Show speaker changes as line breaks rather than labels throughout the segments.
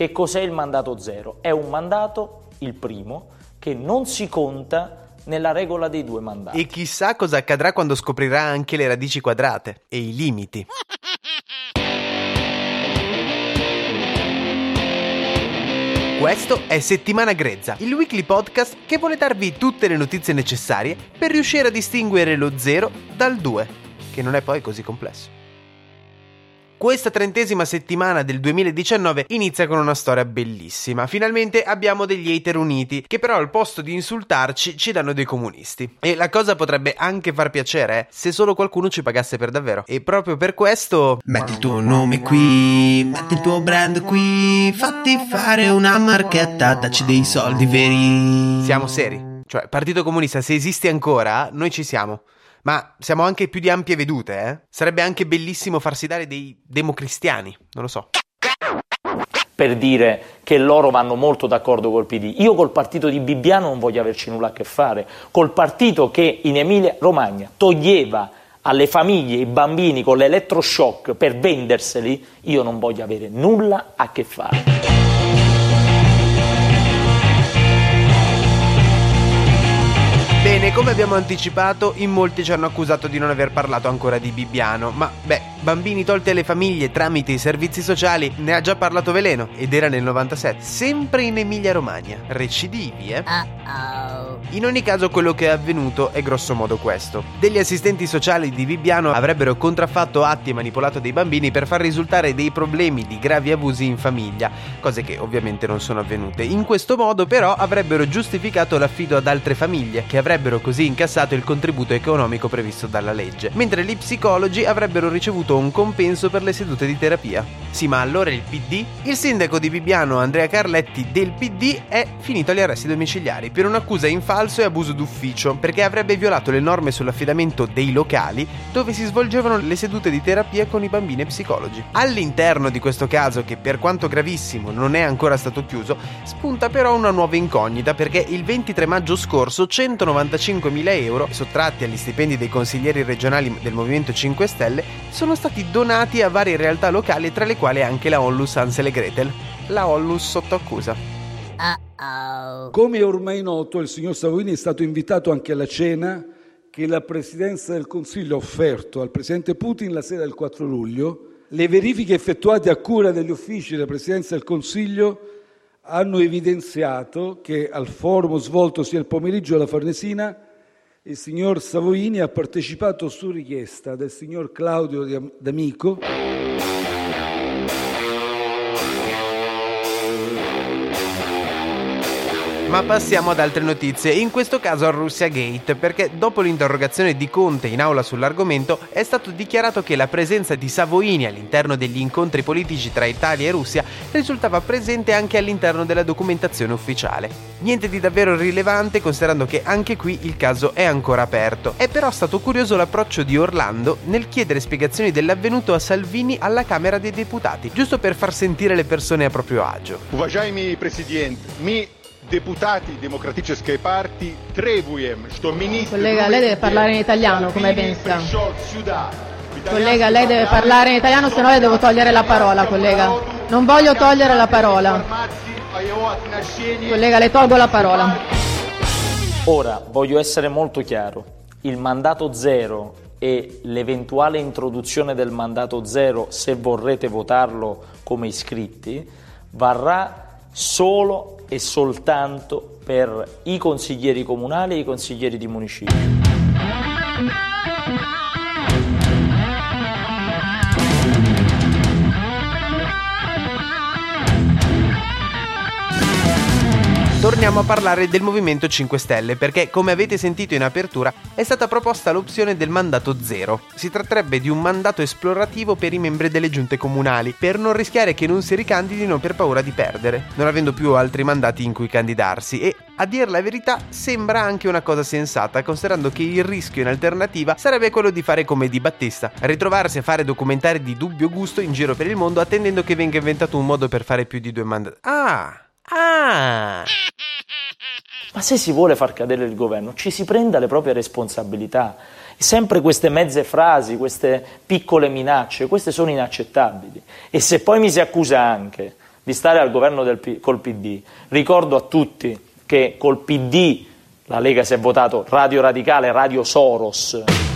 Che cos'è il mandato zero? È un mandato, il primo, che non si conta nella regola dei due mandati.
E chissà cosa accadrà quando scoprirà anche le radici quadrate e i limiti. Questo è Settimana Grezza, il weekly podcast che vuole darvi tutte le notizie necessarie per riuscire a distinguere lo 0 dal 2, che non è poi così complesso. Questa trentesima settimana del 2019 inizia con una storia bellissima. Finalmente abbiamo degli hater uniti, che però al posto di insultarci ci danno dei comunisti. E la cosa potrebbe anche far piacere eh, se solo qualcuno ci pagasse per davvero. E proprio per questo...
Metti il tuo nome qui, metti il tuo brand qui, fatti fare una marchetta, dacci dei soldi veri.
Siamo seri. Cioè, Partito Comunista, se esiste ancora, noi ci siamo. Ma siamo anche più di ampie vedute, eh? Sarebbe anche bellissimo farsi dare dei democristiani, non lo so.
Per dire che loro vanno molto d'accordo col PD. Io col partito di Bibbiano non voglio averci nulla a che fare. Col partito che in Emilia Romagna toglieva alle famiglie i bambini con l'elettroshock per venderseli, io non voglio avere nulla a che fare.
Bene, come abbiamo anticipato, in molti ci hanno accusato di non aver parlato ancora di Bibbiano, ma beh, bambini tolti alle famiglie tramite i servizi sociali ne ha già parlato Veleno ed era nel 97, sempre in Emilia Romagna. Recidivi, eh? Uh-oh. In ogni caso quello che è avvenuto è grosso modo questo. Degli assistenti sociali di Bibbiano avrebbero contraffatto atti e manipolato dei bambini per far risultare dei problemi di gravi abusi in famiglia, cose che ovviamente non sono avvenute. In questo modo però avrebbero giustificato l'affido ad altre famiglie, che avrebbero così incassato il contributo economico previsto dalla legge, mentre gli psicologi avrebbero ricevuto un compenso per le sedute di terapia. Sì, ma allora il PD? Il sindaco di Bibbiano, Andrea Carletti, del PD, è finito agli arresti domiciliari per un'accusa in falso e abuso d'ufficio, perché avrebbe violato le norme sull'affidamento dei locali dove si svolgevano le sedute di terapia con i bambini e psicologi. All'interno di questo caso, che per quanto gravissimo non è ancora stato chiuso, spunta però una nuova incognita perché il 23 maggio scorso 195.000 euro, sottratti agli stipendi dei consiglieri regionali del Movimento 5 Stelle, sono stati donati a varie realtà locali tra le quale anche la Onlus Ansel e Gretel. La Onlus sotto accusa.
Uh-oh. Come è ormai noto, il signor Savoini è stato invitato anche alla cena che la Presidenza del Consiglio ha offerto al Presidente Putin la sera del 4 luglio. Le verifiche effettuate a cura degli uffici della Presidenza del Consiglio hanno evidenziato che al forum svoltosi il pomeriggio alla Farnesina il signor Savoini ha partecipato su richiesta del signor Claudio D'Amico
Ma passiamo ad altre notizie, in questo caso a Russia Gate, perché dopo l'interrogazione di Conte in aula sull'argomento è stato dichiarato che la presenza di Savoini all'interno degli incontri politici tra Italia e Russia risultava presente anche all'interno della documentazione ufficiale. Niente di davvero rilevante considerando che anche qui il caso è ancora aperto. È però stato curioso l'approccio di Orlando nel chiedere spiegazioni dell'avvenuto a Salvini alla Camera dei Deputati, giusto per far sentire le persone a proprio agio.
Уважаемый президент, мы deputati democratičke parti trebujem što ministri...
Collega, lei deve parlare in italiano, come pensa? Collega, lei deve parlare in italiano, se no le devo togliere la parola, collega. Non voglio togliere la parola. Collega, le tolgo la parola.
Ora, voglio essere molto chiaro. Il mandato zero e l'eventuale introduzione del mandato zero, se vorrete votarlo come iscritti, varrà solo e soltanto per i consiglieri comunali e i consiglieri di municipio.
Torniamo a parlare del Movimento 5 Stelle perché, come avete sentito in apertura, è stata proposta l'opzione del mandato zero. Si tratterebbe di un mandato esplorativo per i membri delle giunte comunali, per non rischiare che non si ricandidino per paura di perdere, non avendo più altri mandati in cui candidarsi e, a dir la verità, sembra anche una cosa sensata, considerando che il rischio in alternativa sarebbe quello di fare come di Battista, ritrovarsi a fare documentari di dubbio gusto in giro per il mondo attendendo che venga inventato un modo per fare più di due mandati. Ah! Ah!
Ma se si vuole far cadere il governo, ci si prenda le proprie responsabilità. Sempre queste mezze frasi, queste piccole minacce, queste sono inaccettabili. E se poi mi si accusa anche di stare al governo del, col PD, ricordo a tutti che col PD la Lega si è votato Radio Radicale, Radio Soros.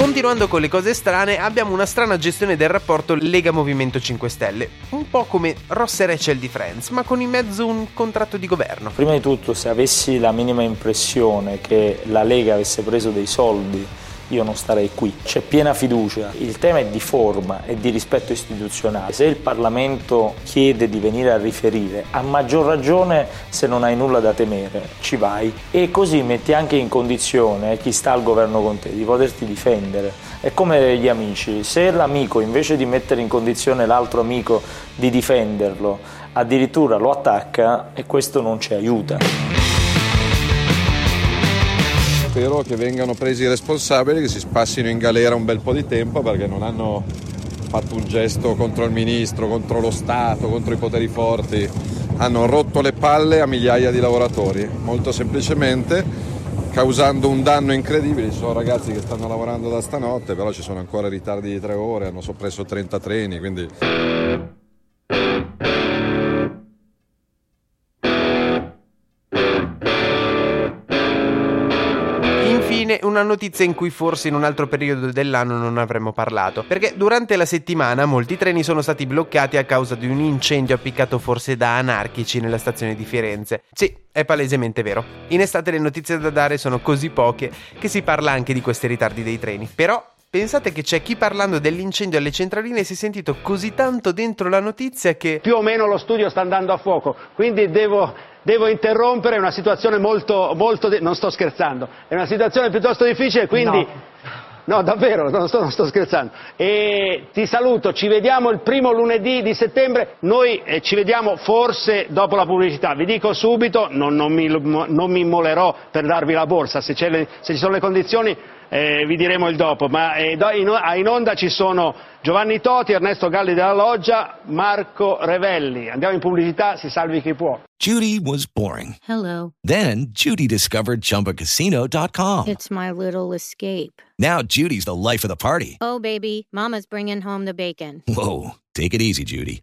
Continuando con le cose strane, abbiamo una strana gestione del rapporto Lega Movimento 5 Stelle, un po' come Ross e Rachel di Friends, ma con in mezzo un contratto di governo.
Prima di tutto, se avessi la minima impressione che la Lega avesse preso dei soldi io non starei qui. C'è piena fiducia, il tema è di forma e di rispetto istituzionale. Se il Parlamento chiede di venire a riferire, a maggior ragione se non hai nulla da temere, ci vai e così metti anche in condizione chi sta al governo con te di poterti difendere. È come gli amici, se l'amico invece di mettere in condizione l'altro amico di difenderlo, addirittura lo attacca e questo non ci aiuta
spero che vengano presi i responsabili, che si spassino in galera un bel po' di tempo perché non hanno fatto un gesto contro il ministro, contro lo Stato, contro i poteri forti, hanno rotto le palle a migliaia di lavoratori, molto semplicemente causando un danno incredibile. Ci sono ragazzi che stanno lavorando da stanotte, però ci sono ancora ritardi di tre ore, hanno soppresso 30 treni, quindi
Infine, una notizia in cui forse in un altro periodo dell'anno non avremmo parlato, perché durante la settimana molti treni sono stati bloccati a causa di un incendio appiccato forse da anarchici nella stazione di Firenze. Sì, è palesemente vero. In estate le notizie da dare sono così poche che si parla anche di questi ritardi dei treni. Però Pensate che c'è chi parlando dell'incendio alle centraline si è sentito così tanto dentro la notizia che...
Più o meno lo studio sta andando a fuoco, quindi devo, devo interrompere, è una situazione molto... molto non sto scherzando, è una situazione piuttosto difficile, quindi... No. No, davvero, non sto, non sto, scherzando. E ti saluto, ci vediamo il primo lunedì di settembre, noi eh, ci vediamo forse dopo la pubblicità. Vi dico subito, non, non, mi, non mi, immolerò per darvi la borsa, se, le, se ci sono le condizioni eh, vi diremo il dopo, ma eh, in onda ci sono Giovanni Toti, Ernesto Galli della Loggia, Marco Revelli. Andiamo in pubblicità, si salvi chi può.
Judy was boring.
Hello.
Then Judy discovered chumbacasino.com.
It's my little escape.
Now Judy's the life of the party.
Oh baby, mama's bringing home the bacon.
Whoa, take it easy Judy.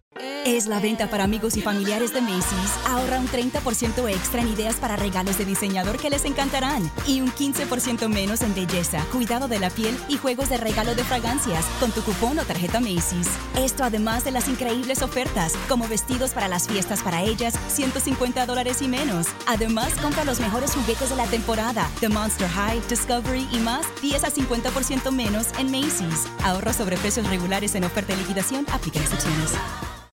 Es la venta para amigos y familiares de Macy's. Ahorra un 30% extra en ideas para regalos de diseñador que les encantarán. Y un 15% menos en belleza, cuidado de la piel y juegos de regalo de fragancias con tu cupón o tarjeta Macy's. Esto además de las increíbles ofertas, como vestidos para las fiestas para ellas, 150 dólares y menos. Además, compra los mejores juguetes de la temporada, The Monster High, Discovery y más, 10 a 50% menos en Macy's. Ahorro sobre precios regulares en oferta y liquidación, aplica excepciones.